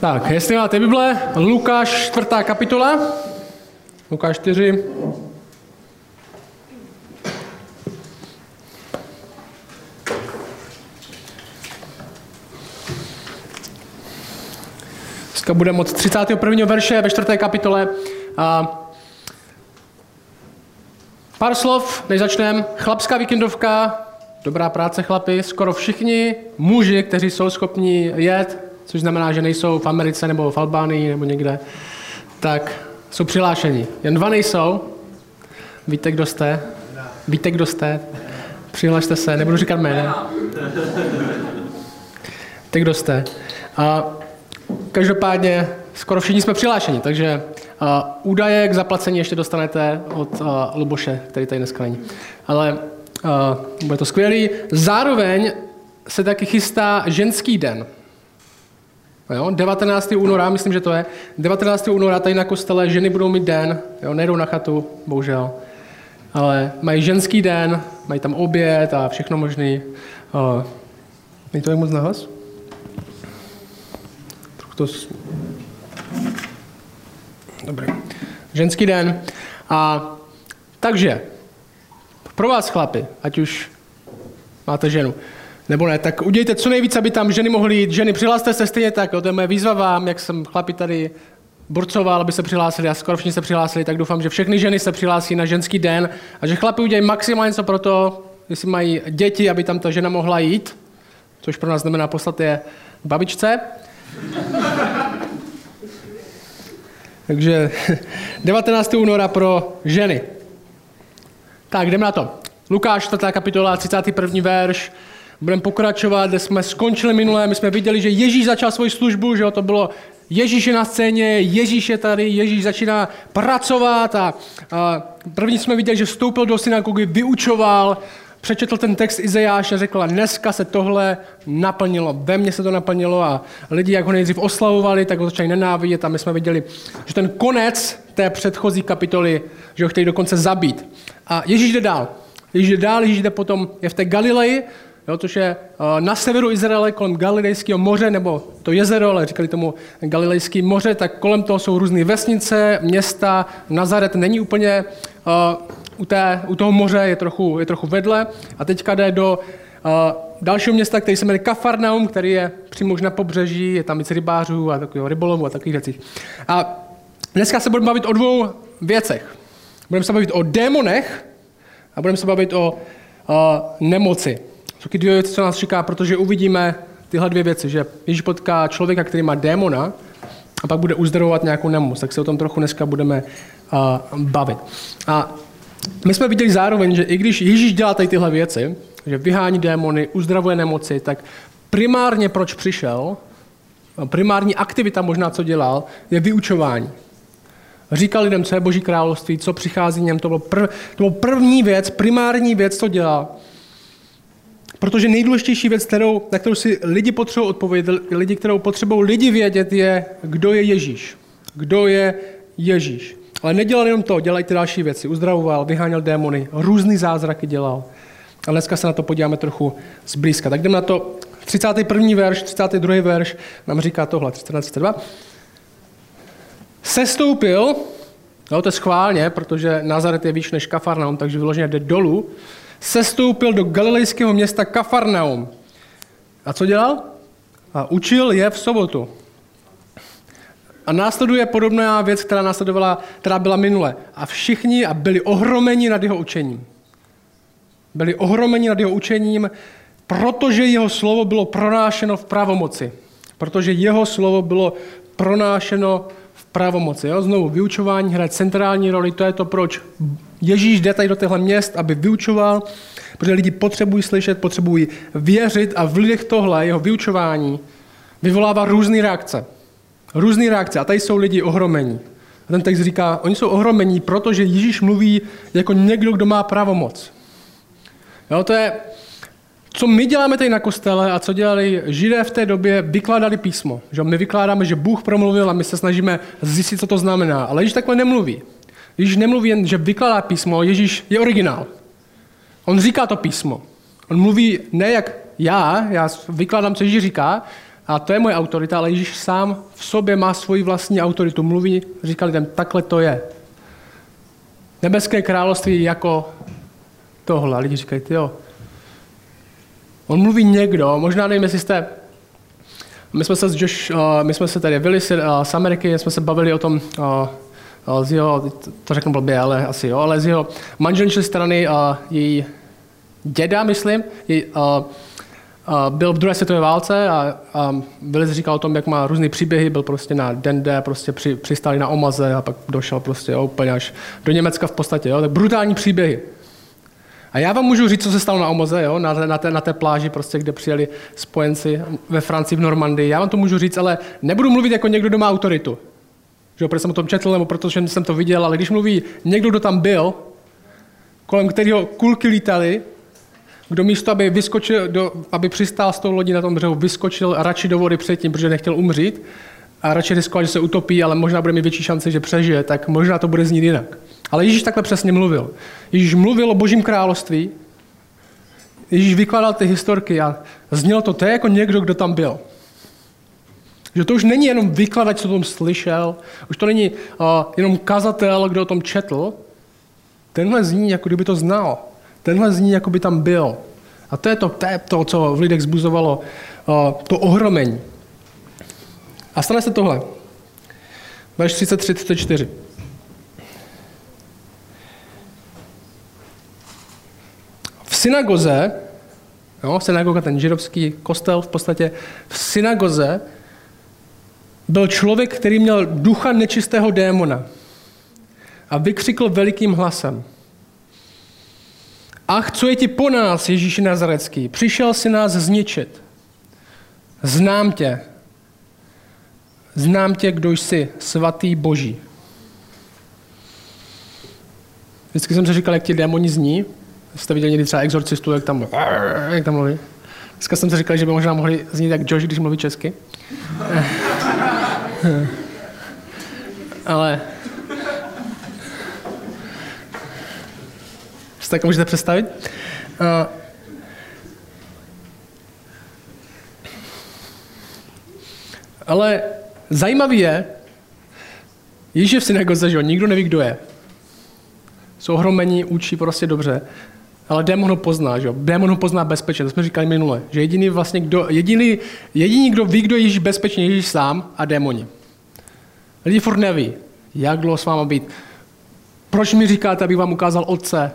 Tak, jestli máte Bible, Lukáš 4. kapitola, Lukáš 4. Dneska budeme od 31. verše ve 4. kapitole. A pár slov, než začneme. Chlapská víkendovka, dobrá práce chlapi, skoro všichni muži, kteří jsou schopni jet, což znamená, že nejsou v Americe nebo v Albánii nebo někde, tak jsou přihlášeni. Jen dva nejsou. Víte, kdo jste? Víte, kdo jste? Přihlašte se, nebudu říkat jméno. Víte, kdo jste? A každopádně skoro všichni jsme přihlášeni, takže a, údaje k zaplacení ještě dostanete od a, Luboše, který tady dneska není. Ale a, bude to skvělý. Zároveň se taky chystá ženský den. Jo, 19. února, myslím, že to je. 19. února tady na kostele ženy budou mít den, jo, nejdou na chatu, bohužel. Ale mají ženský den, mají tam oběd a všechno možný. Není to jak moc nahlas? Trochu to... Dobrý. Ženský den. A takže, pro vás chlapi, ať už máte ženu, nebo ne, tak udějte co nejvíc, aby tam ženy mohly jít. Ženy, přihlaste se stejně tak, jo, to je moje výzva vám, jak jsem chlapi tady burcoval, aby se přihlásili a skoro všichni se přihlásili, tak doufám, že všechny ženy se přihlásí na ženský den a že chlapi udělají maximálně něco pro to, jestli mají děti, aby tam ta žena mohla jít, což pro nás znamená poslat je babičce. Takže 19. února pro ženy. Tak, jdeme na to. Lukáš, 4. kapitola, 31. verš. Budeme pokračovat, kde jsme skončili minulé. My jsme viděli, že Ježíš začal svoji službu, že jo, to bylo Ježíš je na scéně, Ježíš je tady, Ježíš začíná pracovat a, a první jsme viděli, že vstoupil do synagogy, vyučoval, přečetl ten text Izajáše a řekl, dneska se tohle naplnilo, ve mně se to naplnilo a lidi, jak ho nejdřív oslavovali, tak ho začali nenávidět a my jsme viděli, že ten konec té předchozí kapitoly, že ho chtějí dokonce zabít. A Ježíš jde dál. Ježíš jde dál, Ježíš jde potom, je v té Galileji, jo, což je na severu Izraele kolem Galilejského moře, nebo to jezero, ale říkali tomu Galilejské moře, tak kolem toho jsou různé vesnice, města, Nazaret není úplně uh, u, té, u toho moře, je trochu, je trochu vedle a teďka jde do uh, dalšího města, který se jmenuje Kafarnaum, který je přímo už na pobřeží, je tam víc rybářů a takového rybolovu a takových věcí. A dneska se budeme bavit o dvou věcech. Budeme se bavit o démonech a budeme se bavit o uh, nemoci. Taky dvě věci, co nás čeká, protože uvidíme tyhle dvě věci, že Ježíš potká člověka, který má démona a pak bude uzdravovat nějakou nemoc, tak se o tom trochu dneska budeme uh, bavit. A my jsme viděli zároveň, že i když Ježíš dělá tady tyhle věci, že vyhání démony, uzdravuje nemoci, tak primárně proč přišel, primární aktivita možná, co dělal, je vyučování. Říkal lidem, co je Boží království, co přichází něm. To bylo, prv, to bylo první věc, primární věc, co dělal. Protože nejdůležitější věc, kterou, na kterou si lidi potřebují odpovědět, lidi, kterou potřebují lidi vědět, je, kdo je Ježíš. Kdo je Ježíš. Ale nedělal jenom to, dělají ty další věci. Uzdravoval, vyháněl démony, různý zázraky dělal. A dneska se na to podíváme trochu zblízka. Tak jdeme na to. 31. verš, 32. verš nám říká tohle, 32. Sestoupil, no to je schválně, protože Nazaret je výš než Kafarnaum, takže vyloženě jde dolů, sestoupil do galilejského města Kafarnaum. A co dělal? A učil je v sobotu. A následuje podobná věc, která následovala, která byla minule. A všichni a byli ohromeni nad jeho učením. Byli ohromeni nad jeho učením, protože jeho slovo bylo pronášeno v pravomoci. Protože jeho slovo bylo pronášeno pravomoci. Jo? Znovu, vyučování hraje centrální roli, to je to, proč Ježíš jde tady do těchto měst, aby vyučoval, protože lidi potřebují slyšet, potřebují věřit a v lidech tohle, jeho vyučování, vyvolává různé reakce. Různé reakce. A tady jsou lidi ohromení. A ten text říká, oni jsou ohromení, protože Ježíš mluví jako někdo, kdo má pravomoc. Jo, to je, co my děláme tady na kostele a co dělali židé v té době, vykládali písmo. Že my vykládáme, že Bůh promluvil a my se snažíme zjistit, co to znamená. Ale Ježíš takhle nemluví. Ježíš nemluví jen, že vykládá písmo, Ježíš je originál. On říká to písmo. On mluví ne jak já, já vykládám, co Ježíš říká, A to je moje autorita, ale Ježíš sám v sobě má svoji vlastní autoritu. Mluví, říká lidem, takhle to je. Nebeské království jako tohle. A lidi říkají, jo. On mluví někdo, možná nevím, jestli jste my jsme se s Josh, uh, my jsme se tady byli uh, z Ameriky, jsme se bavili o tom, uh, z jeho, to řeknu blbě, ale asi jo, ale z jeho manželčí strany její děda, myslím, její, uh, byl v druhé světové válce a, a Willis říkal o tom, jak má různé příběhy, byl prostě na Dende, prostě při, přistáli na Omaze a pak došel prostě jo, úplně až do Německa v podstatě. Jo, tak brutální příběhy. A já vám můžu říct, co se stalo na Omoze, jo? Na, na, té, na té pláži, prostě, kde přijeli spojenci ve Francii, v Normandii. Já vám to můžu říct, ale nebudu mluvit jako někdo, kdo má autoritu. Že protože jsem o tom četl, nebo protože jsem to viděl, ale když mluví někdo, kdo tam byl, kolem kterého kulky lítaly, kdo místo, aby, vyskočil, do, aby přistál s tou lodí na tom břehu, vyskočil radši do vody předtím, protože nechtěl umřít a radši riskoval, že se utopí, ale možná bude mít větší šance, že přežije, tak možná to bude znít jinak. Ale Ježíš takhle přesně mluvil. Ježíš mluvil o božím království, Ježíš vykládal ty historky a znělo to, je jako někdo, kdo tam byl. Že to už není jenom vykladač, co o tom slyšel, už to není uh, jenom kazatel, kdo o tom četl. Tenhle zní, jako kdyby to znal. Tenhle zní, jako by tam byl. A to je to, to, je to co v lidech zbuzovalo uh, to ohromení. A stane se tohle. Verš 33, 34. synagoze, jo, synagoga, ten židovský kostel v podstatě, v synagoze byl člověk, který měl ducha nečistého démona a vykřikl velikým hlasem. Ach, co je ti po nás, Ježíši Nazarecký? Přišel si nás zničit. Znám tě. Znám tě, kdo jsi, svatý Boží. Vždycky jsem si říkal, jak ti démoni zní, Jste viděli někdy třeba exorcistu, jak tam, jak tam mluví? Dneska jsem si říkal, že by možná mohli znít jak Josh, když mluví česky. Ale... Si tak můžete představit? Uh, ale zajímavý je, Ježíš je v synagoze, že jo, nikdo neví, kdo je. Jsou ohromení, učí prostě dobře. Ale démon ho pozná, že jo? Démon ho pozná bezpečně, to jsme říkali minule. Že jediný vlastně, kdo, jediný, jediný, kdo ví, kdo je bezpečně, je Ježíš sám a démoni. Lidi furt neví, jak dlouho s váma být. Proč mi říkáte, abych vám ukázal otce?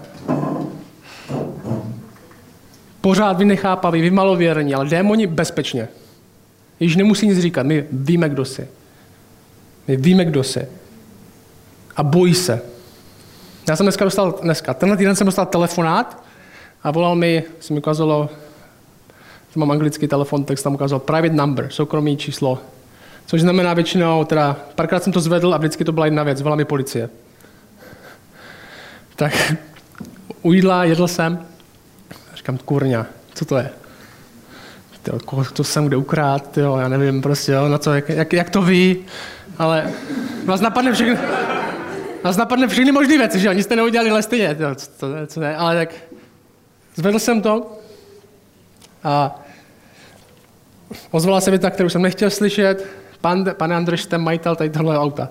Pořád vy nechápaví, vy malověrní, ale démoni bezpečně. Ježíš nemusí nic říkat, my víme, kdo jsi. My víme, kdo jsi. A bojí se. Já jsem dneska dostal, dneska, tenhle týden jsem dostal telefonát a volal mi, jsem mi ukázalo, že mám anglický telefon, tak jsem tam ukázal private number, soukromý číslo. Což znamená většinou, teda párkrát jsem to zvedl a vždycky to byla jedna věc, volala mi policie. Tak u jídla jedl jsem říkám, kurňa, co to je? Tyjo, to jsem kde ukrát, jo, já nevím prostě, jo, na co, jak, jak, jak to ví, ale vás napadne všechno, Nás napadne všechny možné věci, že oni jste neudělali, ale stejně, to, to, co ne, ale tak zvedl jsem to a ozvala se věta, kterou jsem nechtěl slyšet, pan, pane Andreš, jste majitel tady tohle auta.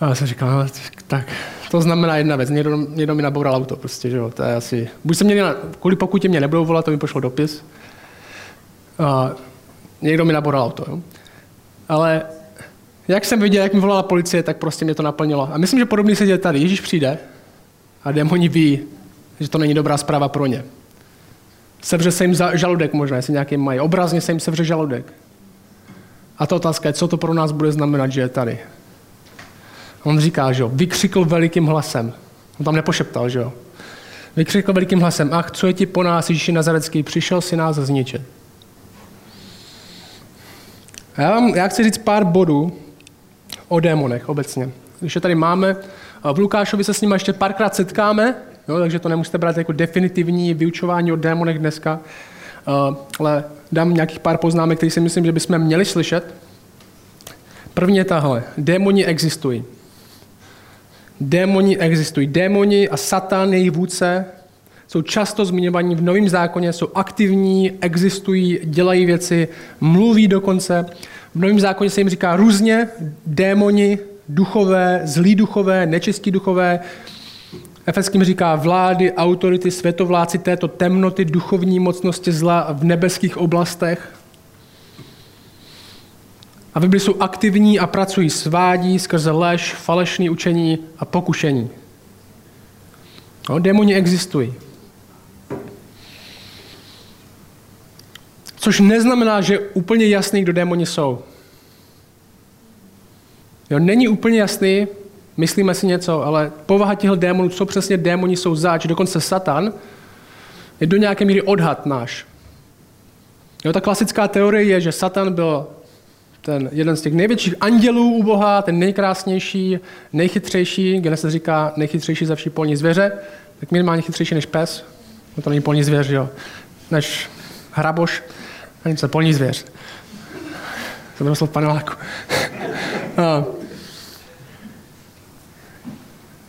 A já jsem říkal, no, tak to znamená jedna věc, někdo, někdo mi naboural auto prostě, že jo, to je asi, buď se mě, kvůli pokutě mě nebudou volat, to mi pošlo dopis, a někdo mi naboural auto, jo. Ale jak jsem viděl, jak mi volala policie, tak prostě mě to naplnilo. A myslím, že podobně se děje tady. Ježíš přijde a démoni ví, že to není dobrá zpráva pro ně. Sevře se jim žaludek možná, jestli nějaký mají. Obrazně se jim sevře žaludek. A ta otázka je, co to pro nás bude znamenat, že je tady. On říká, že jo, vykřikl velikým hlasem. On tam nepošeptal, že jo. Vykřikl velikým hlasem, ach, co je ti po nás, Ježíši Nazarecký, přišel si nás zničit. Já, vám, já chci říct pár bodů, o démonech obecně. Je tady máme, v Lukášovi se s nimi ještě párkrát setkáme, jo, takže to nemusíte brát jako definitivní vyučování o démonech dneska, ale dám nějakých pár poznámek, které si myslím, že bychom měli slyšet. První je tahle. Démoni existují. Démoni existují. Démoni a Satan, jejich vůdce, jsou často zmiňovaní v Novém zákoně, jsou aktivní, existují, dělají věci, mluví dokonce. V Novém zákoně se jim říká různě démoni, duchové, zlí duchové, nečistí duchové. Efeským říká vlády, autority, světovláci této temnoty, duchovní mocnosti zla v nebeských oblastech. A Bibli jsou aktivní a pracují svádí skrze lež, falešné učení a pokušení. No, démoni existují. Což neznamená, že je úplně jasný, kdo démoni jsou. Jo, není úplně jasný, myslíme si něco, ale povaha těchto démonů, co přesně démoni jsou zač, dokonce Satan, je do nějaké míry odhad náš. Jo, ta klasická teorie je, že Satan byl ten jeden z těch největších andělů u Boha, ten nejkrásnější, nejchytřejší, se říká nejchytřejší ze vší polní zvěře, tak minimálně chytřejší než pes, no to není polní zvěř, jo, než hraboš, ani co, polní zvěř. To bylo v paneláku. a,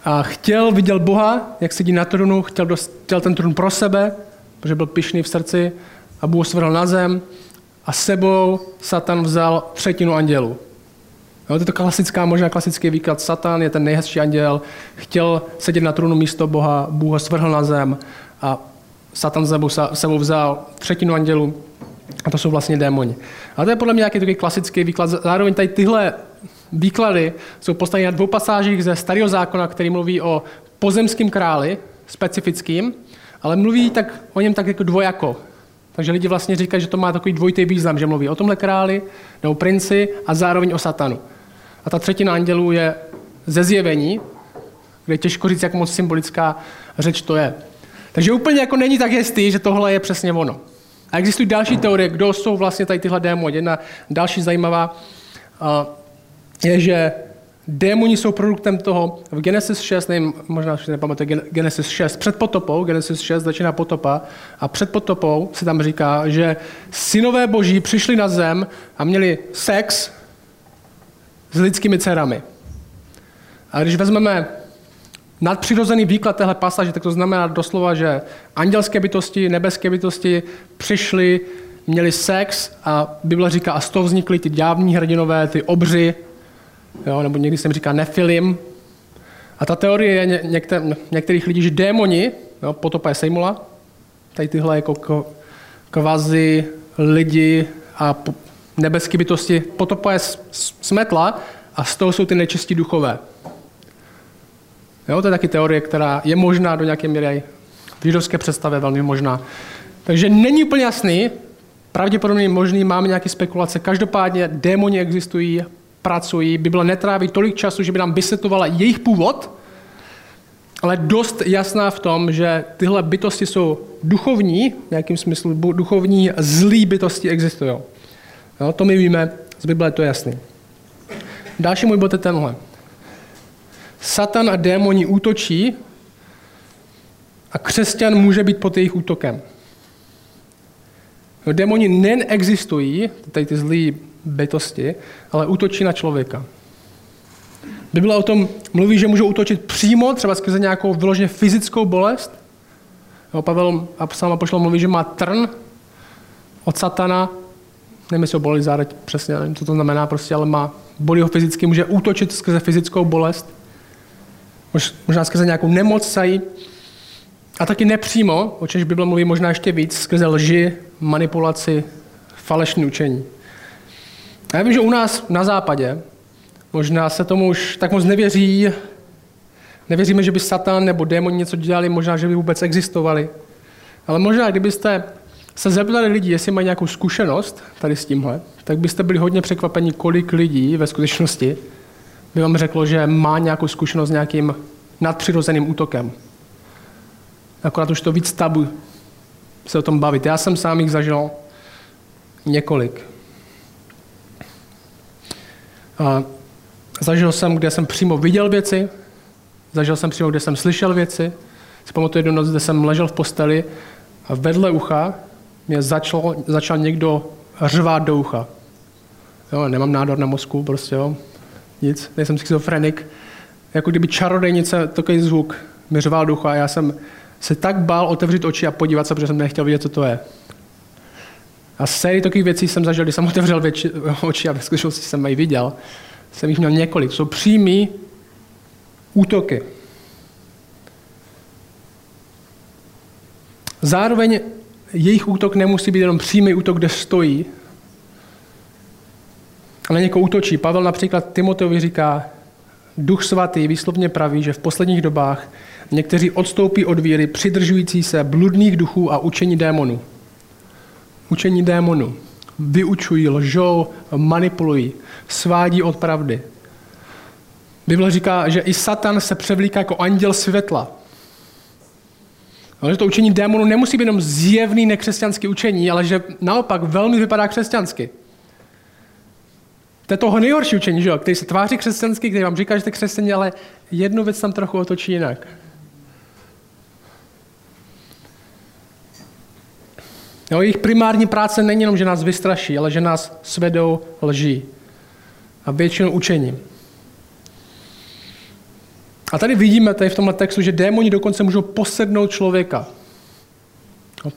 a chtěl, viděl Boha, jak sedí na trůnu, chtěl, dost, chtěl ten trůn pro sebe, protože byl pišný v srdci a Bůh svrhl na zem a sebou Satan vzal třetinu andělů. Jo, to je to klasická, možná klasický výklad. Satan je ten nejhezčí anděl, chtěl sedět na trůnu místo Boha, Bůh ho svrhl na zem a Satan sebou, sebou vzal třetinu andělů a to jsou vlastně démoni. A to je podle mě nějaký takový klasický výklad. Zároveň tady tyhle výklady jsou postaveny na dvou pasážích ze starého zákona, který mluví o pozemském králi, specifickým, ale mluví tak, o něm tak jako dvojako. Takže lidi vlastně říkají, že to má takový dvojitý význam, že mluví o tomhle králi nebo princi a zároveň o satanu. A ta třetina andělů je ze zjevení, kde je těžko říct, jak moc symbolická řeč to je. Takže úplně jako není tak jistý, že tohle je přesně ono. A existují další teorie, kdo jsou vlastně tady tyhle démoni. Jedna další zajímavá je, že démoni jsou produktem toho, v Genesis 6, nevím, možná si nepamatuje, Genesis 6, před potopou, Genesis 6 začíná potopa, a před potopou se tam říká, že synové boží přišli na zem a měli sex s lidskými dcerami. A když vezmeme nadpřirozený výklad téhle pasáže, tak to znamená doslova, že andělské bytosti, nebeské bytosti přišly, měli sex a Bible říká, a z toho vznikly ty dávní hrdinové, ty obři, jo, nebo někdy se jim říká nefilim. A ta teorie je ně, některý, některých lidí, že démoni, jo, potopa je sejmula, tady tyhle jako kvazi lidi a nebeské bytosti, potopa je smetla a z toho jsou ty nečistí duchové. Jo, to je taky teorie, která je možná do nějaké míry v židovské představě velmi možná. Takže není úplně jasný, pravděpodobně možný, máme nějaké spekulace. Každopádně démoni existují, pracují, Bible netráví tolik času, že by nám vysvětlovala jejich původ, ale dost jasná v tom, že tyhle bytosti jsou duchovní, v nějakém smyslu duchovní, zlý bytosti existují. Jo, to my víme, z Bible je to jasný. Další můj bod je tenhle. Satan a démoni útočí a křesťan může být pod jejich útokem. No, démoni nejen existují, tady ty zlý bytosti, ale útočí na člověka. Bible o tom mluví, že můžou útočit přímo, třeba skrze nějakou vyloženě fyzickou bolest. Jo, Pavel a sám pošlo mluví, že má trn od satana, nevím, jestli ho bolí zároveň přesně, nevím, co to znamená, prostě, ale má, bolí ho fyzicky, může útočit skrze fyzickou bolest možná skrze nějakou nemoc sají, a taky nepřímo, o čemž Bible mluví možná ještě víc, skrze lži, manipulaci, falešné učení. A já vím, že u nás na západě možná se tomu už tak moc nevěří, nevěříme, že by Satan nebo démoni něco dělali, možná, že by vůbec existovali. Ale možná, kdybyste se zeptali lidí, jestli mají nějakou zkušenost tady s tímhle, tak byste byli hodně překvapeni, kolik lidí ve skutečnosti by vám řeklo, že má nějakou zkušenost s nějakým nadpřirozeným útokem. Akorát už to víc tabu se o tom bavit. Já jsem sám jich zažil několik. A zažil jsem, kde jsem přímo viděl věci, zažil jsem přímo, kde jsem slyšel věci. Si pamatuju jednu noc, kde jsem ležel v posteli a vedle ucha mě začal, začal někdo řvát do ucha. Jo, nemám nádor na mozku, prostě jo nic, nejsem schizofrenik. Jako kdyby čarodejnice, takový zvuk mi řval ducha a já jsem se tak bál otevřít oči a podívat se, protože jsem nechtěl vidět, co to je. A sérii takových věcí jsem zažil, když jsem otevřel věči, oči a ve skutečnosti jsem je viděl. Jsem jich měl několik. Jsou přímý útoky. Zároveň jejich útok nemusí být jenom přímý útok, kde stojí, ale někoho útočí. Pavel například Timoteovi říká, Duch svatý výslovně praví, že v posledních dobách někteří odstoupí od víry, přidržující se bludných duchů a učení démonů. Učení démonů. Vyučují, lžou, manipulují, svádí od pravdy. Bible říká, že i Satan se převlíká jako anděl světla. Ale že to učení démonů nemusí být jenom zjevný nekřesťanský učení, ale že naopak velmi vypadá křesťansky. To je toho nejhorší učení, že jo? který se tváří křesťanský, který vám říká, že jste křesťané, ale jednu věc tam trochu otočí jinak. Jo, jejich primární práce není jenom, že nás vystraší, ale že nás svedou lží. A většinou učením. A tady vidíme tady v tomhle textu, že démoni dokonce můžou posednout člověka.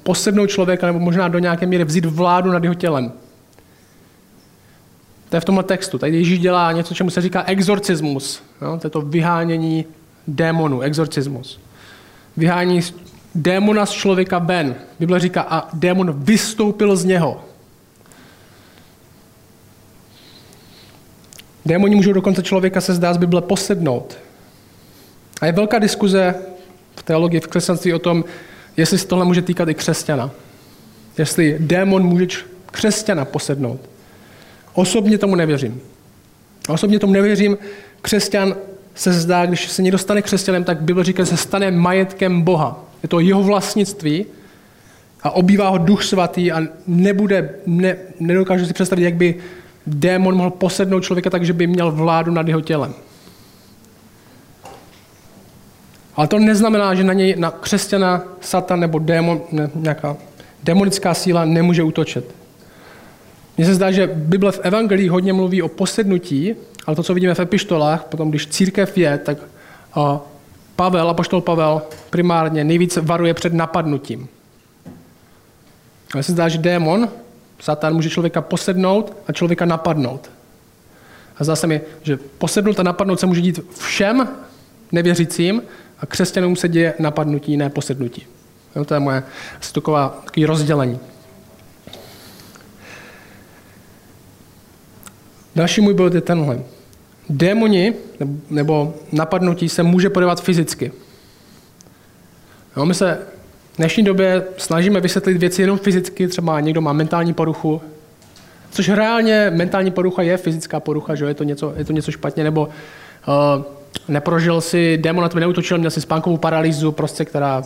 Posednout člověka, nebo možná do nějaké míry vzít vládu nad jeho tělem. To je v tomhle textu. Tady Ježíš dělá něco, čemu se říká exorcismus. Jo? To je to vyhánění démonů, exorcismus. Vyhánění démona z člověka ven. Bible říká, a démon vystoupil z něho. Démoni můžou dokonce člověka se zdá z Bible posednout. A je velká diskuze v teologii, v křesťanství o tom, jestli se tohle může týkat i křesťana. Jestli démon může křesťana posednout. Osobně tomu nevěřím. Osobně tomu nevěřím. Křesťan se zdá, když se někdo stane křesťanem, tak Bible říká, že se stane majetkem Boha. Je to jeho vlastnictví a obývá ho duch svatý a nebude, ne, nedokážu si představit, jak by démon mohl posednout člověka tak, že by měl vládu nad jeho tělem. Ale to neznamená, že na něj, na křesťana, satan nebo démon, ne, nějaká demonická síla nemůže útočit. Mně se zdá, že Bible v Evangelii hodně mluví o posednutí, ale to, co vidíme v epištolách, potom když církev je, tak Pavel, apoštol Pavel, primárně nejvíce varuje před napadnutím. Ale se zdá, že démon, Satan, může člověka posednout a člověka napadnout. A zdá se mi, že posednout a napadnout se může dít všem nevěřícím a křesťanům se děje napadnutí, ne posednutí. To je moje taková, takový rozdělení. Další můj bod je tenhle. Démoni nebo napadnutí se může podávat fyzicky. No, my se v dnešní době snažíme vysvětlit věci jenom fyzicky, třeba někdo má mentální poruchu, což reálně mentální porucha je fyzická porucha, že je to něco, je to něco špatně, nebo uh, neprožil si, démon na tebe neutočil, měl si spánkovou paralýzu, prostě, která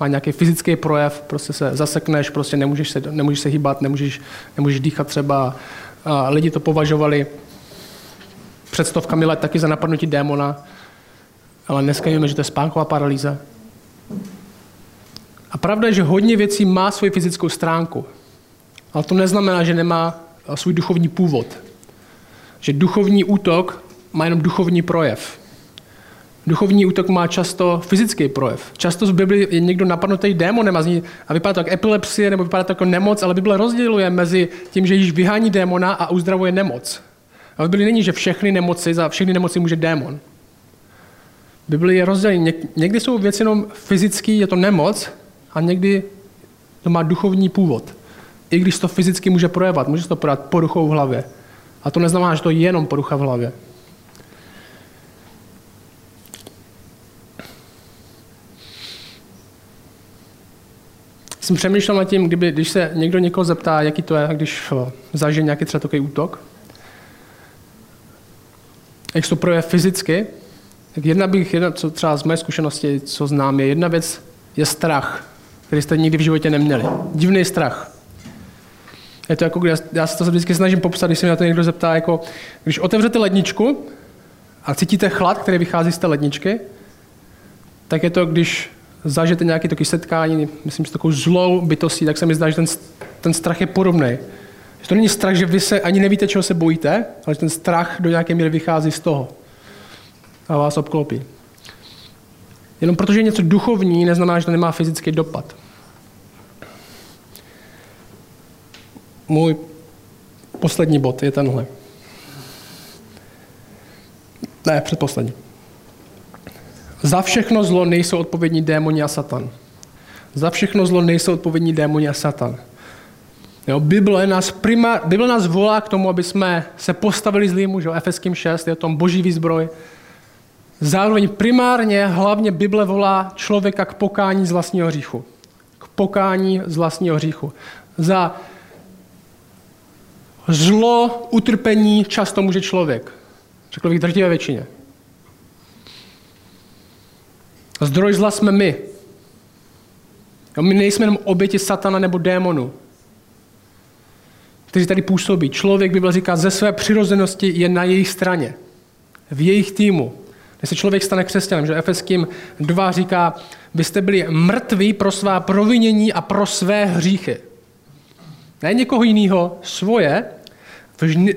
má nějaký fyzický projev, prostě se zasekneš, prostě nemůžeš se, nemůžeš se hýbat, nemůžeš, nemůžeš dýchat třeba. Lidi to považovali před stovkami let taky za napadnutí démona, ale dneska víme, že to je spánková paralýza. A pravda je, že hodně věcí má svoji fyzickou stránku, ale to neznamená, že nemá svůj duchovní původ. Že duchovní útok má jenom duchovní projev. Duchovní útok má často fyzický projev. Často v Bibli je někdo napadnutý démonem a, zní, a vypadá to jako epilepsie nebo vypadá to jako nemoc, ale Bible rozděluje mezi tím, že již vyhání démona a uzdravuje nemoc. A v Bibli není, že všechny nemoci, za všechny nemoci může démon. V Bibli je rozdělení. Někdy jsou věci jenom fyzický, je to nemoc, a někdy to má duchovní původ. I když to fyzicky může projevat, může to projevat poruchou v hlavě. A to neznamená, že to je jenom porucha v hlavě. Jsem přemýšlel nad tím, kdyby, když se někdo někoho zeptá, jaký to je, když eh, zažije nějaký třeba takový útok, jak se to projeví fyzicky, tak jedna bych, jedna, co třeba z mé zkušenosti, co znám, je jedna věc, je strach, který jste nikdy v životě neměli. Divný strach. Je to jako, já se to vždycky snažím popsat, když se mě na to někdo zeptá, jako, když otevřete ledničku a cítíte chlad, který vychází z té ledničky, tak je to, když zažijete nějaké takové setkání, myslím, s takovou zlou bytostí, tak se mi zdá, že ten, ten strach je podobný. Že to není strach, že vy se ani nevíte, čeho se bojíte, ale že ten strach do nějaké míry vychází z toho a vás obklopí. Jenom protože je něco duchovní, neznamená, že to nemá fyzický dopad. Můj poslední bod je tenhle. Ne, předposlední. Za všechno zlo nejsou odpovědní démoni a satan. Za všechno zlo nejsou odpovědní démoni a satan. Jo, Bible, nás prima, Bible nás volá k tomu, aby jsme se postavili zlýmu, že Efeským 6, je o tom boží výzbroj. Zároveň primárně, hlavně Bible volá člověka k pokání z vlastního hříchu. K pokání z vlastního hříchu. Za zlo, utrpení často může člověk. Řekl bych drtivé většině. Zdroj zla jsme my. Jo, my nejsme jenom oběti satana nebo démonu, kteří tady působí. Člověk, Bible říká, ze své přirozenosti je na jejich straně. V jejich týmu. Když se člověk stane křesťanem, že Efeským 2 říká, vy jste byli mrtví pro svá provinění a pro své hříchy. Ne někoho jiného, svoje,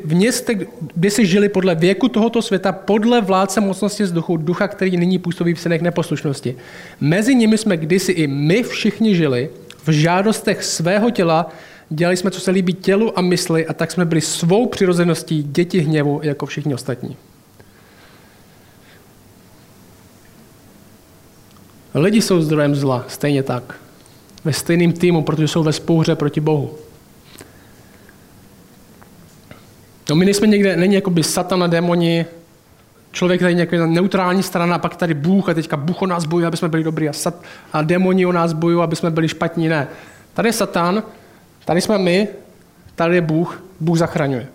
v městech, kde si žili podle věku tohoto světa, podle vládce mocnosti vzduchu, ducha, který nyní působí v synech neposlušnosti. Mezi nimi jsme kdysi i my všichni žili v žádostech svého těla, dělali jsme, co se líbí tělu a mysli a tak jsme byli svou přirozeností děti hněvu jako všichni ostatní. Lidi jsou zdrojem zla, stejně tak. Ve stejném týmu, protože jsou ve spouře proti Bohu. No my nejsme někde, není jako by satana, démoni, člověk tady nějaká neutrální strana, a pak tady Bůh a teďka Bůh o nás bojuje, aby jsme byli dobrý a, sat, a démoni o nás bojují, aby jsme byli špatní. Ne. Tady je Satan, tady jsme my, tady je Bůh, Bůh zachraňuje.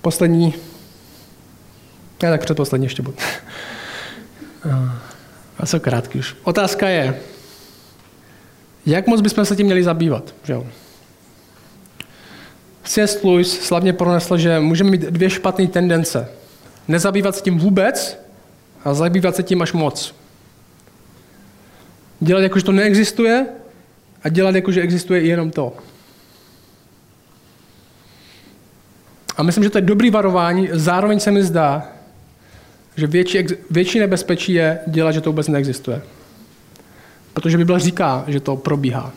Poslední, ne, tak předposlední ještě budu. A jsou krátký už. Otázka je, jak moc bychom se tím měli zabývat? Že jo? C.S. Lewis slavně pronesl, že můžeme mít dvě špatné tendence. Nezabývat se tím vůbec a zabývat se tím až moc. Dělat jako, že to neexistuje a dělat jako, že existuje i jenom to. A myslím, že to je dobrý varování. Zároveň se mi zdá, že větší, větší nebezpečí je dělat, že to vůbec neexistuje. Protože Bible říká, že to probíhá.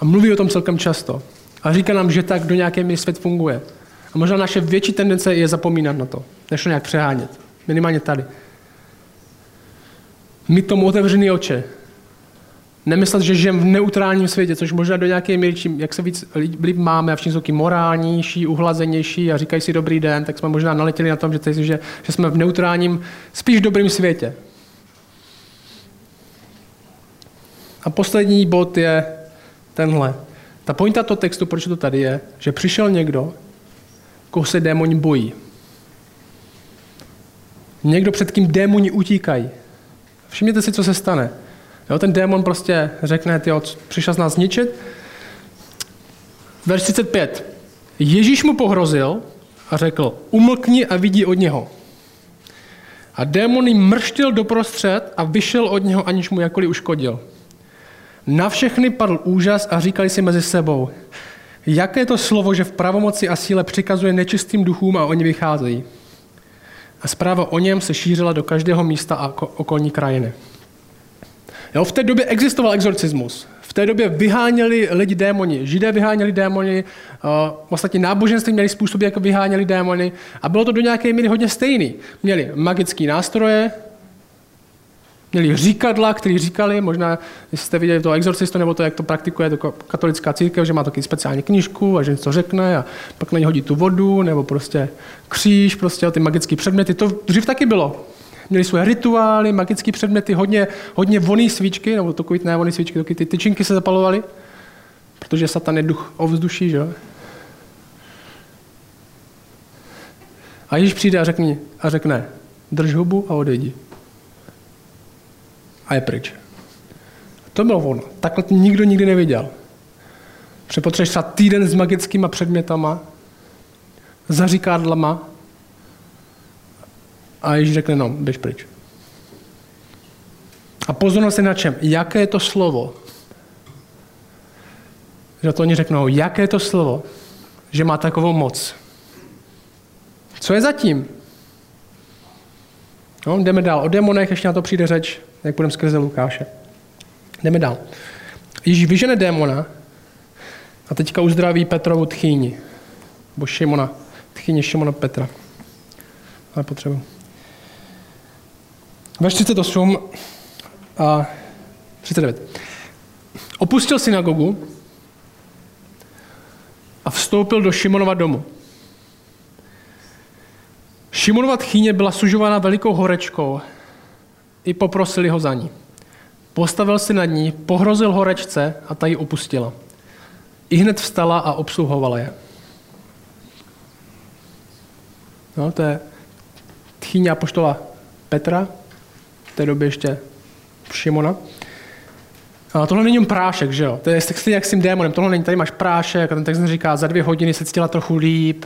A mluví o tom celkem často. A říká nám, že tak do nějaké míry svět funguje. A možná naše větší tendence je zapomínat na to, než to nějak přehánět. Minimálně tady. Mít tomu otevřený oči. Nemyslet, že žijeme v neutrálním světě, což možná do nějaké míry, čím, jak se víc líp máme a všichni jsou morálnější, uhlazenější a říkají si dobrý den, tak jsme možná naletěli na tom, že, že, že jsme v neutrálním, spíš dobrým světě. A poslední bod je tenhle. Ta pointa toho textu, proč to tady je, že přišel někdo, koho se démoni bojí. Někdo, před kým démoni utíkají. Všimněte si, co se stane. Jo, ten démon prostě řekne, ty přišel z nás zničit. Verš 35. Ježíš mu pohrozil a řekl, umlkni a vidí od něho. A démon jim mrštil doprostřed a vyšel od něho, aniž mu jakkoliv uškodil. Na všechny padl úžas a říkali si mezi sebou, jaké to slovo, že v pravomoci a síle přikazuje nečistým duchům a oni vycházejí. A zpráva o něm se šířila do každého místa a okolní krajiny. Jo, v té době existoval exorcismus. V té době vyháněli lidi démoni. Židé vyháněli démoni, ostatní náboženství měli způsoby, jako vyháněli démony. A bylo to do nějaké míry hodně stejný. Měli magické nástroje, měli říkadla, který říkali, možná, jestli jste viděli toho exorcistu, nebo to, jak to praktikuje to katolická církev, že má taky speciální knížku a že něco řekne a pak na ně hodí tu vodu, nebo prostě kříž, prostě ty magické předměty. To dřív taky bylo měli svoje rituály, magické předměty, hodně, hodně voný svíčky, nebo takový ne voný svíčky, ty tyčinky se zapalovaly, protože satan je duch ovzduší, že? A Ježíš přijde a řekne, a řekne, drž hubu a odejdi. A je pryč. To bylo ono. Takhle to nikdo nikdy neviděl. Že potřebuješ třeba týden s magickými předmětama, za říkádlama, a Ježíš řekne, no, běž pryč. A pozornost je na čem? Jaké je to slovo? Že to oni řeknou, jaké je to slovo? že má takovou moc. Co je zatím? No, jdeme dál. O demonech ještě na to přijde řeč, jak budeme skrze Lukáše. Jdeme dál. Ježíš vyžene démona a teďka uzdraví Petrovu tchýni. Bo Šimona. Tchýni Šimona Petra. Ale potřebuji. Verš 38 a 39. Opustil synagogu a vstoupil do Šimonova domu. Šimonova tchýně byla sužována velikou horečkou. I poprosili ho za ní. Postavil si nad ní, pohrozil horečce a ta ji opustila. I hned vstala a obsluhovala je. No, to je tchýně apoštola Petra, v té době ještě Šimona. A tohle není prášek, že jo? To je stejně jak s tím démonem. Tohle není, tady máš prášek a ten text říká, za dvě hodiny se cítila trochu líp.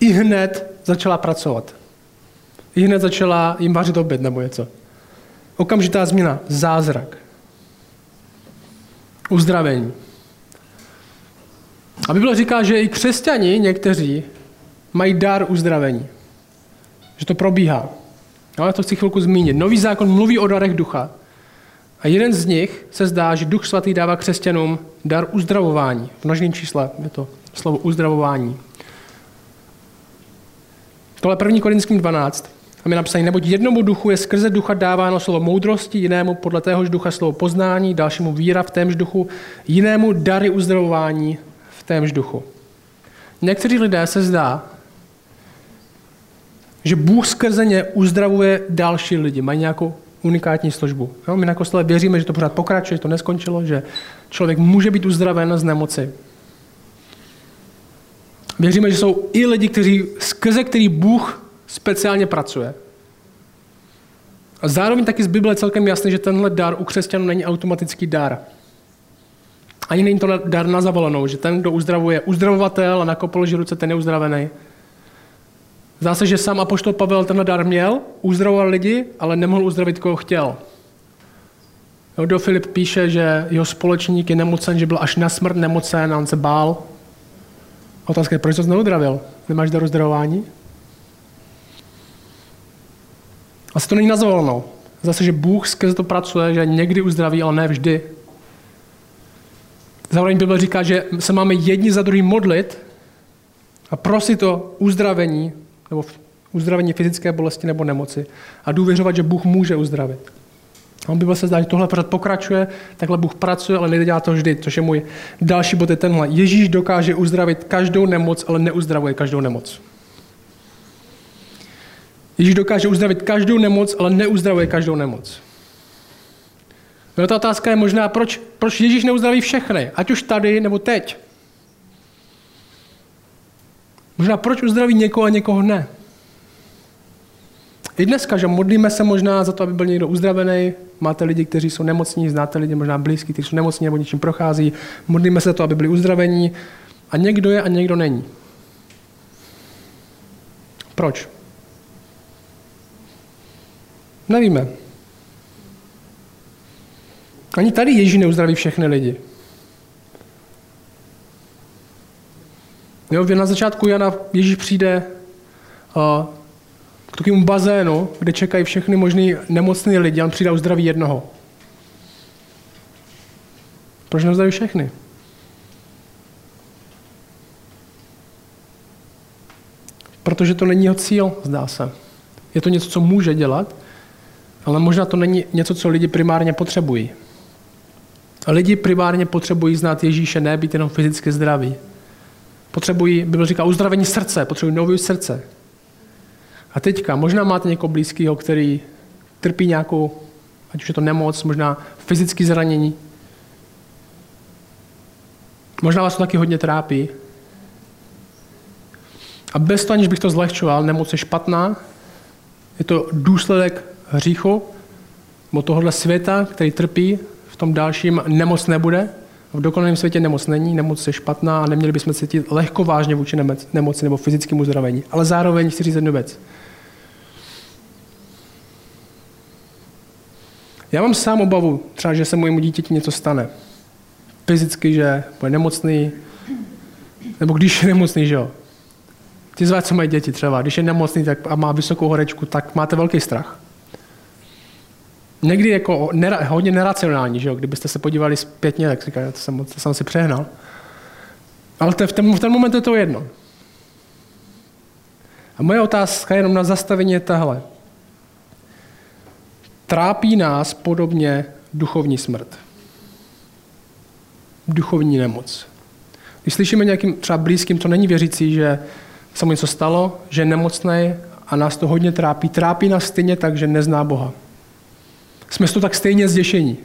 I hned začala pracovat. I hned začala jim vařit oběd nebo něco. Okamžitá změna, zázrak. Uzdravení. A Bible říká, že i křesťani někteří mají dar uzdravení. Že to probíhá. Ale to chci chvilku zmínit. Nový zákon mluví o darech ducha. A jeden z nich se zdá, že Duch Svatý dává křesťanům dar uzdravování. V množném čísle je to slovo uzdravování. Tohle 1. Korinským 12. Tam je napsané, neboť jednomu duchu je skrze ducha dáváno slovo moudrosti, jinému podle téhož ducha slovo poznání, dalšímu víra v témž duchu, jinému dary uzdravování v témž duchu. Někteří lidé se zdá, že Bůh skrze ně uzdravuje další lidi, mají nějakou unikátní službu. Jo? My na kostele věříme, že to pořád pokračuje, že to neskončilo, že člověk může být uzdraven z nemoci. Věříme, že jsou i lidi, kteří, skrze který Bůh speciálně pracuje. A zároveň taky z Bible je celkem jasné, že tenhle dar u křesťanů není automatický dar. Ani není to dar na zavolenou, že ten, kdo uzdravuje, uzdravovatel a na položí ruce, ten je uzdravený. Zdá se, že sám apoštol Pavel tenhle dar měl, uzdravoval lidi, ale nemohl uzdravit, koho chtěl. Do Filip píše, že jeho společník je nemocen, že byl až na smrt nemocen a on se bál. Otázka je, proč to neuzdravil? Nemáš dar uzdravování? Asi to není na zvolenou. Zase, že Bůh skrze to pracuje, že někdy uzdraví, ale ne vždy. Zároveň Bible říká, že se máme jedni za druhý modlit a prosit o uzdravení nebo uzdravení fyzické bolesti nebo nemoci a důvěřovat, že Bůh může uzdravit. A on Bible se zdá, že tohle pořád pokračuje, takhle Bůh pracuje, ale nejde dělat to vždy, což je můj další bod je tenhle. Ježíš dokáže uzdravit každou nemoc, ale neuzdravuje každou nemoc. Ježíš dokáže uzdravit každou nemoc, ale neuzdravuje každou nemoc. No ta otázka je možná, proč, proč Ježíš neuzdraví všechny, ať už tady nebo teď. Možná proč uzdraví někoho a někoho ne. I dneska, že modlíme se možná za to, aby byl někdo uzdravený. Máte lidi, kteří jsou nemocní, znáte lidi možná blízký, kteří jsou nemocní nebo něčím prochází. Modlíme se za to, aby byli uzdravení. A někdo je a někdo není. Proč? Nevíme. Ani tady Ježíš neuzdraví všechny lidi. Jo, na začátku Jana Ježíš přijde uh, k takovému bazénu, kde čekají všechny možný nemocný lidi a on přijde a uzdraví jednoho. Proč neuzdraví všechny? Protože to není jeho cíl, zdá se. Je to něco, co může dělat, ale možná to není něco, co lidi primárně potřebují. A lidi primárně potřebují znát Ježíše, ne být jenom fyzicky zdraví. Potřebují, Bible říká, uzdravení srdce, potřebují nový srdce. A teďka, možná máte někoho blízkého, který trpí nějakou, ať už je to nemoc, možná fyzické zranění. Možná vás to taky hodně trápí. A bez toho, aniž bych to zlehčoval, nemoc je špatná, je to důsledek hříchu, nebo tohohle světa, který trpí, v tom dalším nemoc nebude, v dokonalém světě nemoc není, nemoc je špatná a neměli bychom se cítit lehko vážně vůči nemoci nebo fyzickému uzdravení. Ale zároveň chci říct jednu věc. Já mám sám obavu, třeba, že se mojemu dítěti něco stane. Fyzicky, že bude nemocný, Nebo když je nemocný, že jo? Ti z vás, co mají děti třeba, když je nemocný tak a má vysokou horečku, tak máte velký strach. Někdy jako nera, hodně neracionální, že jo? Kdybyste se podívali zpětně, tak říkáte, to jsem, to jsem si přehnal. Ale v ten, v ten moment je to jedno. A moje otázka jenom na zastavení je tahle. Trápí nás podobně duchovní smrt. Duchovní nemoc. Když slyšíme nějakým třeba blízkým, to není věřící, že se mu něco stalo, že je nemocný a nás to hodně trápí, trápí nás stejně tak, že nezná Boha. Jsme to tak stejně zděšení.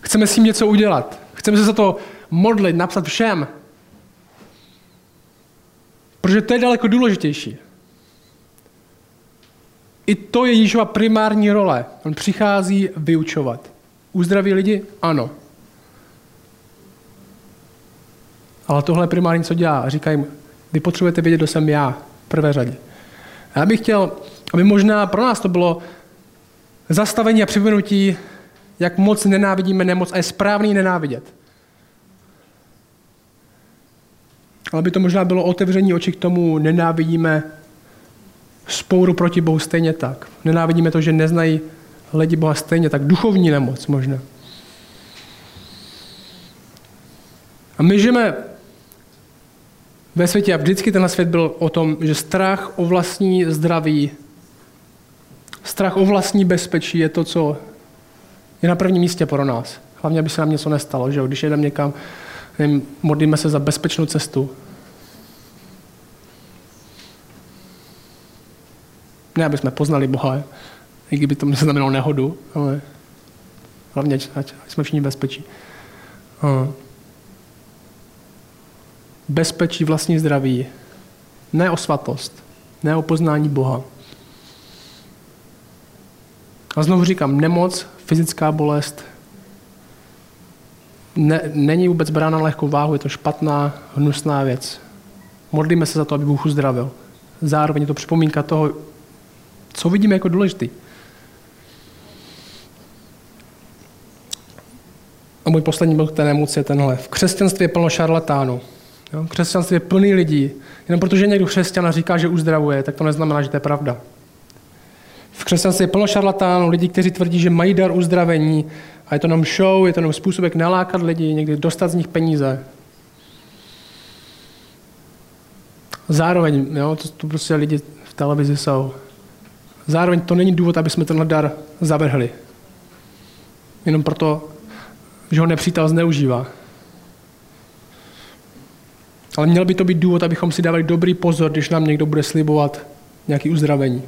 Chceme s tím něco udělat. Chceme se za to modlit, napsat všem. Protože to je daleko důležitější. I to je Ježíšova primární role. On přichází vyučovat. Uzdraví lidi? Ano. Ale tohle je primární, co dělá. Říká jim, vy potřebujete vědět, kdo jsem já v prvé řadě. Já bych chtěl, aby možná pro nás to bylo zastavení a připomenutí, jak moc nenávidíme nemoc a je správný nenávidět. Ale by to možná bylo otevření oči k tomu, nenávidíme spouru proti Bohu stejně tak. Nenávidíme to, že neznají lidi Boha stejně tak. Duchovní nemoc možná. A my žijeme ve světě a vždycky ten svět byl o tom, že strach o vlastní zdraví, strach o vlastní bezpečí je to, co je na prvním místě pro nás. Hlavně, aby se nám něco nestalo, že když jedeme někam, nevím, modlíme se za bezpečnou cestu. Ne, aby jsme poznali Boha, i kdyby to znamenalo nehodu, ale hlavně, ať, jsme všichni bezpečí. Bezpečí vlastní zdraví, ne o svatost, ne o poznání Boha. A znovu říkám, nemoc, fyzická bolest, ne, není vůbec brána na lehkou váhu, je to špatná, hnusná věc. Modlíme se za to, aby Bůh uzdravil. Zároveň je to připomínka toho, co vidíme jako důležitý. A můj poslední bod k té nemoci je tenhle. V křesťanství je plno šarlatánů. Jo? Křesťanství je plný lidí. Jenom protože někdo křesťana říká, že uzdravuje, tak to neznamená, že to je pravda. V křesťanství je plno šarlatánů, lidí, kteří tvrdí, že mají dar uzdravení a je to jenom show, je to jenom způsob, jak nalákat lidi, někdy dostat z nich peníze. Zároveň, jo, to, to prostě lidi v televizi jsou. Zároveň to není důvod, aby jsme tenhle dar zavrhli. Jenom proto, že ho nepřítel zneužívá. Ale měl by to být důvod, abychom si dávali dobrý pozor, když nám někdo bude slibovat nějaké uzdravení.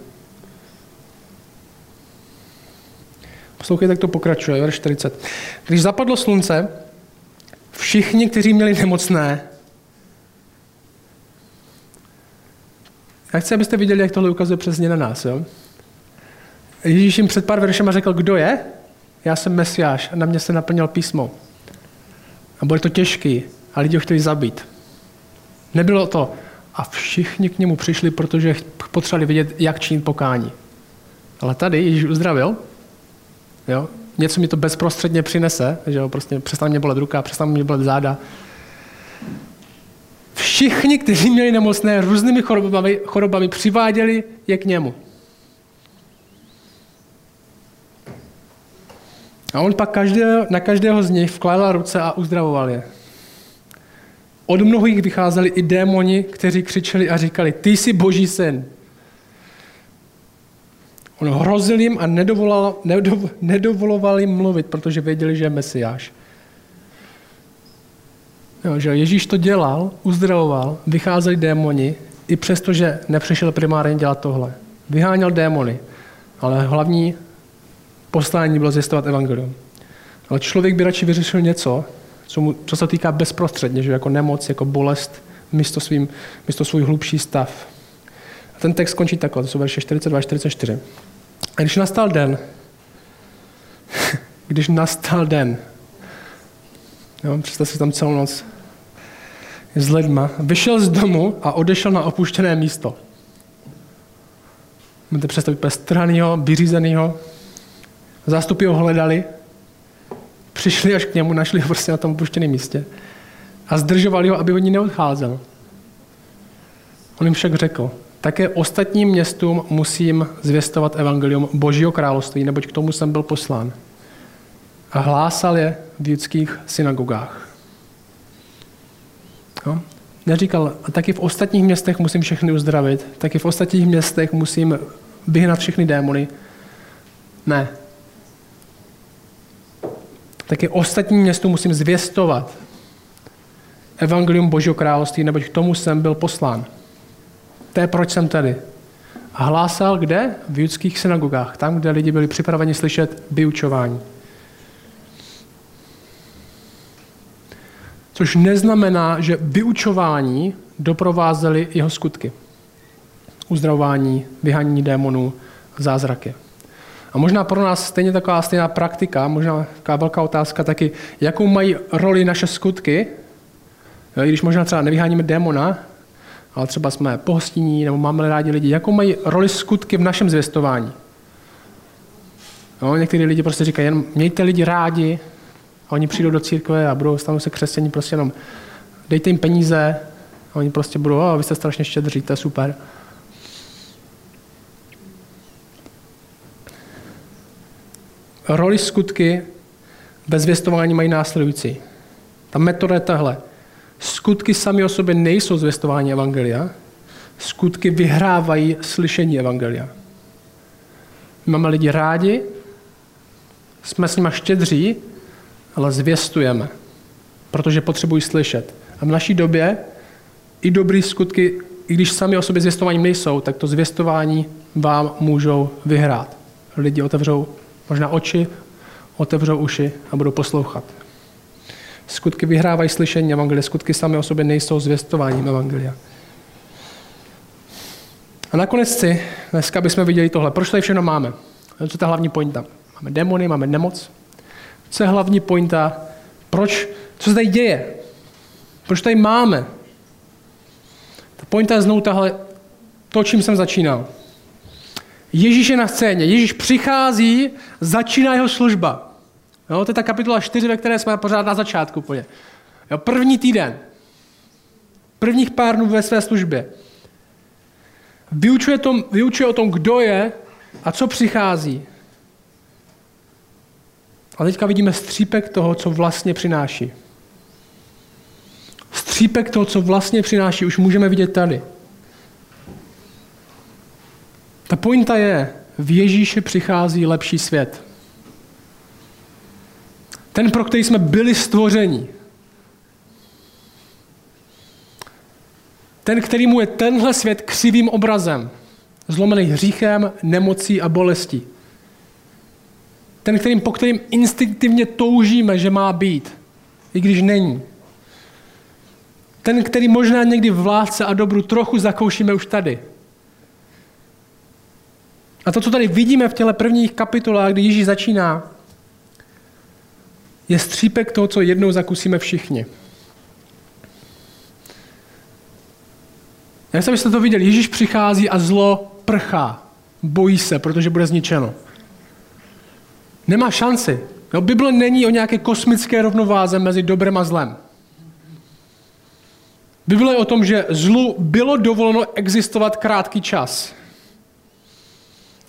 Poslouchejte, jak to pokračuje, verš 40. Když zapadlo slunce, všichni, kteří měli nemocné, já chci, abyste viděli, jak tohle ukazuje přesně na nás. Jo? Ježíš jim před pár veršema řekl, kdo je? Já jsem Mesiáš a na mě se naplnil písmo. A bude to těžký a lidi ho chtěli zabít. Nebylo to. A všichni k němu přišli, protože potřebovali vidět, jak činit pokání. Ale tady Ježíš uzdravil. Jo? Něco mi to bezprostředně přinese, že jo? prostě přestane mě bolet ruka, přestane mě bolet záda. Všichni, kteří měli nemocné různými chorobami, chorobami přiváděli je k němu. A on pak každého, na každého z nich vkládal ruce a uzdravoval je. Od mnohých vycházeli i démoni, kteří křičeli a říkali, ty jsi boží syn. On hrozil jim a nedovolal, nedov, nedovoloval jim mluvit, protože věděli, že je mesiáš. Jo, že Ježíš to dělal, uzdravoval, vycházeli démoni, i přesto, že nepřišel primárně dělat tohle. Vyháněl démony, ale hlavní poslání bylo zjistovat evangelium. Ale člověk by radši vyřešil něco, co, mu, co se týká bezprostředně, že jako nemoc, jako bolest, místo, svým, místo svůj hlubší stav. A ten text končí takhle, to jsou verše 42 a 44. A když nastal den, když nastal den, jo, představ si tam celou noc s lidma, vyšel z domu a odešel na opuštěné místo. Můžete představit úplně stranýho, vyřízenýho. Zástupy ho hledali, Přišli až k němu, našli ho prostě na tom opuštěném místě. a zdržovali ho, aby od ní neodcházel. On jim však řekl, také ostatním městům musím zvěstovat evangelium Božího království, neboť k tomu jsem byl poslán. A hlásal je v judských synagogách. No? Neříkal, a taky v ostatních městech musím všechny uzdravit, taky v ostatních městech musím vyhnat všechny démony. Ne. Taky ostatním městům musím zvěstovat evangelium Božího království, neboť k tomu jsem byl poslán. To je proč jsem tady. A hlásal kde? V judských synagogách, tam, kde lidi byli připraveni slyšet vyučování. Což neznamená, že vyučování doprovázely jeho skutky. Uzdravování, vyhanění démonů, zázraky. A možná pro nás stejně taková stejná praktika, možná taková velká otázka taky, jakou mají roli naše skutky, i když možná třeba nevyháníme démona, ale třeba jsme pohostinní nebo máme rádi lidi, jakou mají roli skutky v našem zvěstování. Jo, někteří lidi prostě říkají, jen mějte lidi rádi, a oni přijdou do církve a budou, stanou se křesťaní, prostě jenom dejte jim peníze a oni prostě budou, oh, vy jste strašně štědří, to je super. Roli skutky bez zvěstování mají následující. Ta metoda je tahle. Skutky sami o sobě nejsou zvěstování Evangelia, skutky vyhrávají slyšení Evangelia. Máme lidi rádi, jsme s nimi štědří, ale zvěstujeme, protože potřebují slyšet. A v naší době i dobrý skutky, i když sami o sobě zvěstováním nejsou, tak to zvěstování vám můžou vyhrát. Lidi otevřou možná oči, otevřou uši a budou poslouchat. Skutky vyhrávají slyšení evangelia, skutky sami o sobě nejsou zvěstováním evangelia. A nakonec si, dneska bychom viděli tohle. Proč tady všechno máme? Co je ta hlavní pointa? Máme demony, máme nemoc. Co je hlavní pointa? Proč? Co se tady děje? Proč tady máme? Ta pointa je znovu tahle, to, čím jsem začínal. Ježíš je na scéně, Ježíš přichází, začíná jeho služba. Jo, to je ta kapitola 4, ve které jsme pořád na začátku. Jo, první týden. Prvních pár dnů ve své službě. Vyučuje, tom, vyučuje o tom, kdo je a co přichází. A teďka vidíme střípek toho, co vlastně přináší. Střípek toho, co vlastně přináší, už můžeme vidět tady. Ta pointa je, v Ježíši přichází lepší svět. Ten, pro který jsme byli stvořeni. Ten, který mu je tenhle svět křivým obrazem, zlomený hříchem, nemocí a bolestí. Ten, kterým, po kterým instinktivně toužíme, že má být, i když není. Ten, který možná někdy v lásce a dobru trochu zakoušíme už tady. A to, co tady vidíme v těle prvních kapitolách, kdy Ježíš začíná, je střípek toho, co jednou zakusíme všichni. Jak jsem abyste to viděli, Ježíš přichází a zlo prchá. Bojí se, protože bude zničeno. Nemá šanci. Jo, Bible není o nějaké kosmické rovnováze mezi dobrem a zlem. Bible je o tom, že zlu bylo dovoleno existovat krátký čas.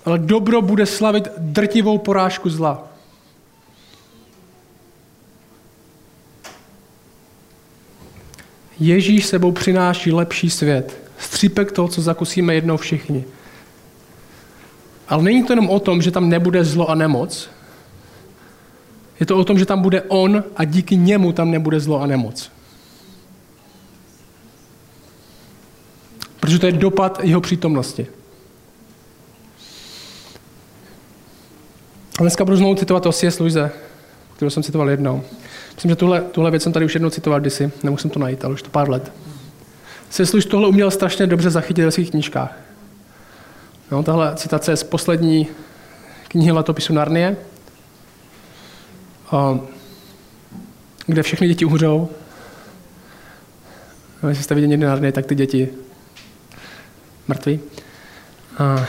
Ale dobro bude slavit drtivou porážku zla. Ježíš sebou přináší lepší svět. Střípek toho, co zakusíme jednou všichni. Ale není to jenom o tom, že tam nebude zlo a nemoc. Je to o tom, že tam bude on a díky němu tam nebude zlo a nemoc. Protože to je dopad jeho přítomnosti. A dneska budu znovu citovat o C.S. Luise, kterou jsem citoval jednou. Myslím, že tuhle, tuhle věc jsem tady už jednou citoval kdysi, nemusím to najít, ale už to pár let. Lewis tohle uměl strašně dobře zachytit ve svých knížkách. No, tahle citace je z poslední knihy letopisu Narnie, kde všechny děti umřou. No, jestli jste viděli někdy Narnie, tak ty děti mrtví. A,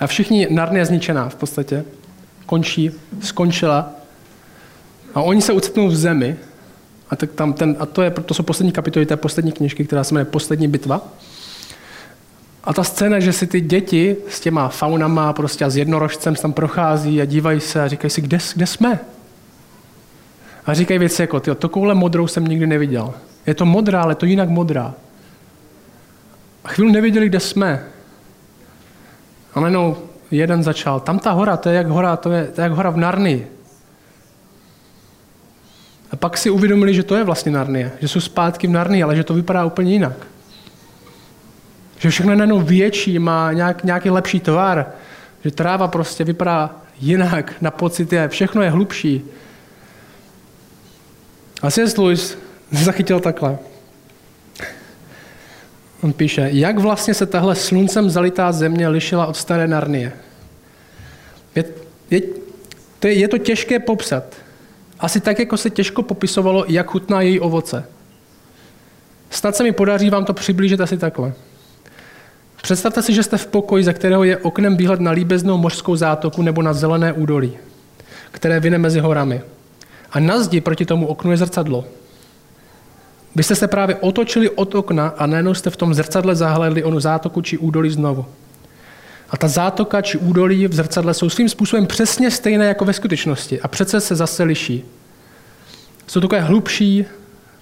a všichni Narnie zničená v podstatě končí, skončila a oni se ucitnou v zemi A, tak tam ten, a to, je, to jsou poslední kapitoly té poslední knižky, která se jmenuje Poslední bitva. A ta scéna, že si ty děti s těma faunama prostě a s jednorožcem tam prochází a dívají se a říkají si, kde, kde jsme? A říkají věci jako, tyjo, koule modrou jsem nikdy neviděl. Je to modrá, ale to jinak modrá. A chvíli nevěděli, kde jsme. A najednou jeden začal, tam ta hora, to je jak hora, to je, to je jak hora v Narnii. A pak si uvědomili, že to je vlastně Narnie, že jsou zpátky v Narnii, ale že to vypadá úplně jinak. Že všechno je najednou větší, má nějak, nějaký lepší tvar, že tráva prostě vypadá jinak, na pocit je, všechno je hlubší. A C.S. Lewis zachytil takhle. On píše, jak vlastně se tahle sluncem zalitá země lišila od staré Narnie. Je, je, to je, je to těžké popsat. Asi tak, jako se těžko popisovalo, jak chutná její ovoce. Snad se mi podaří vám to přiblížit asi takhle. Představte si, že jste v pokoji, ze kterého je oknem výhled na líbeznou mořskou zátoku nebo na zelené údolí, které vyne mezi horami. A na zdi proti tomu oknu je zrcadlo. Vy jste se právě otočili od okna a najednou jste v tom zrcadle zahledli onu zátoku či údolí znovu. A ta zátoka či údolí v zrcadle jsou svým způsobem přesně stejné jako ve skutečnosti a přece se zase liší. Jsou takové hlubší,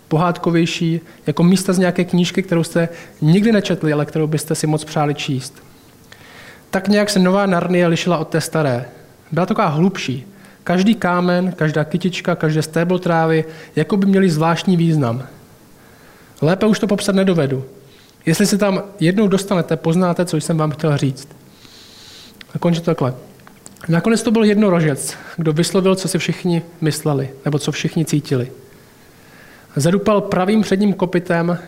pohádkovější, jako místa z nějaké knížky, kterou jste nikdy nečetli, ale kterou byste si moc přáli číst. Tak nějak se nová Narnie lišila od té staré. Byla taková hlubší. Každý kámen, každá kytička, každé stéblo trávy, jako by měli zvláštní význam. Lépe už to popsat nedovedu. Jestli se tam jednou dostanete, poznáte, co jsem vám chtěl říct. A končí to takhle. Nakonec to byl jednorožec, kdo vyslovil, co si všichni mysleli, nebo co všichni cítili. Zadupal pravým předním kopitem,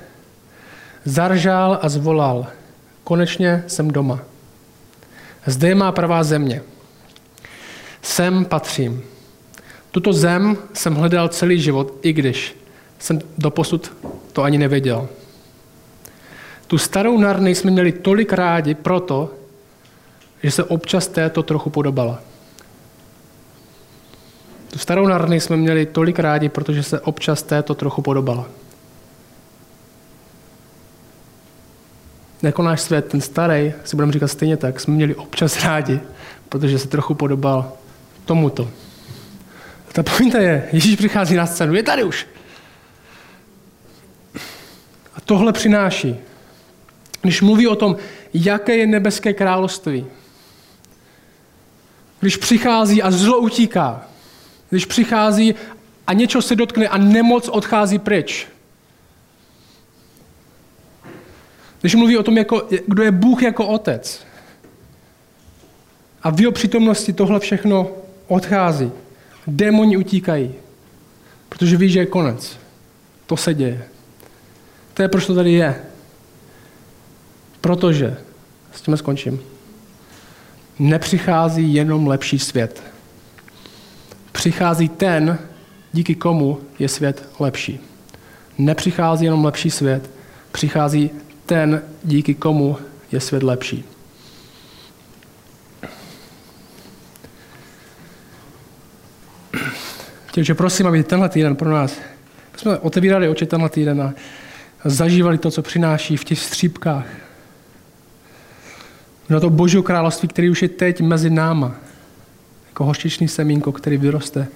zaržál a zvolal. Konečně jsem doma. Zde je má pravá země. Sem patřím. Tuto zem jsem hledal celý život, i když jsem doposud to ani nevěděl. Tu starou Narny jsme měli tolik rádi proto, že se občas této trochu podobala. Tu starou Narny jsme měli tolik rádi, protože se občas této trochu podobala. Jako náš svět, ten starý, si budeme říkat stejně tak, jsme měli občas rádi, protože se trochu podobal tomuto. A ta pointa je, Ježíš přichází na scénu, je tady už. A tohle přináší. Když mluví o tom, jaké je nebeské království, když přichází a zlo utíká, když přichází a něco se dotkne a nemoc odchází pryč. Když mluví o tom, jako, kdo je Bůh jako otec. A v jeho přítomnosti tohle všechno odchází. Démoni utíkají, protože ví, že je konec. To se děje. To je, proč to tady je. Protože, s tím skončím, nepřichází jenom lepší svět přichází ten, díky komu je svět lepší. Nepřichází jenom lepší svět, přichází ten, díky komu je svět lepší. Takže prosím, aby tenhle týden pro nás, jsme otevírali oči tenhle týden a zažívali to, co přináší v těch střípkách. Na to božího království, který už je teď mezi náma jako hořčičný semínko, který vyroste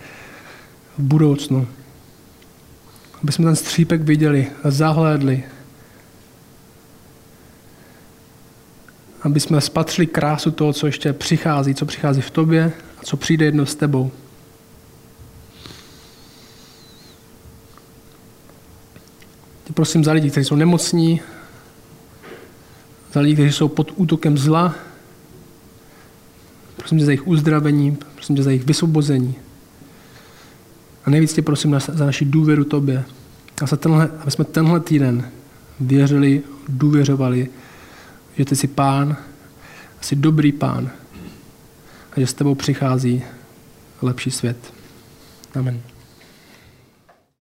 v budoucnu. Aby jsme ten střípek viděli zahlédli. Aby jsme spatřili krásu toho, co ještě přichází, co přichází v tobě a co přijde jedno s tebou. Tě prosím za lidi, kteří jsou nemocní, za lidi, kteří jsou pod útokem zla, prosím tě za jejich uzdravení, prosím tě za jejich vysvobození. A nejvíc tě prosím za naši důvěru tobě. A za tenhle, aby jsme tenhle týden věřili, důvěřovali, že ty jsi pán, jsi dobrý pán a že s tebou přichází lepší svět. Amen.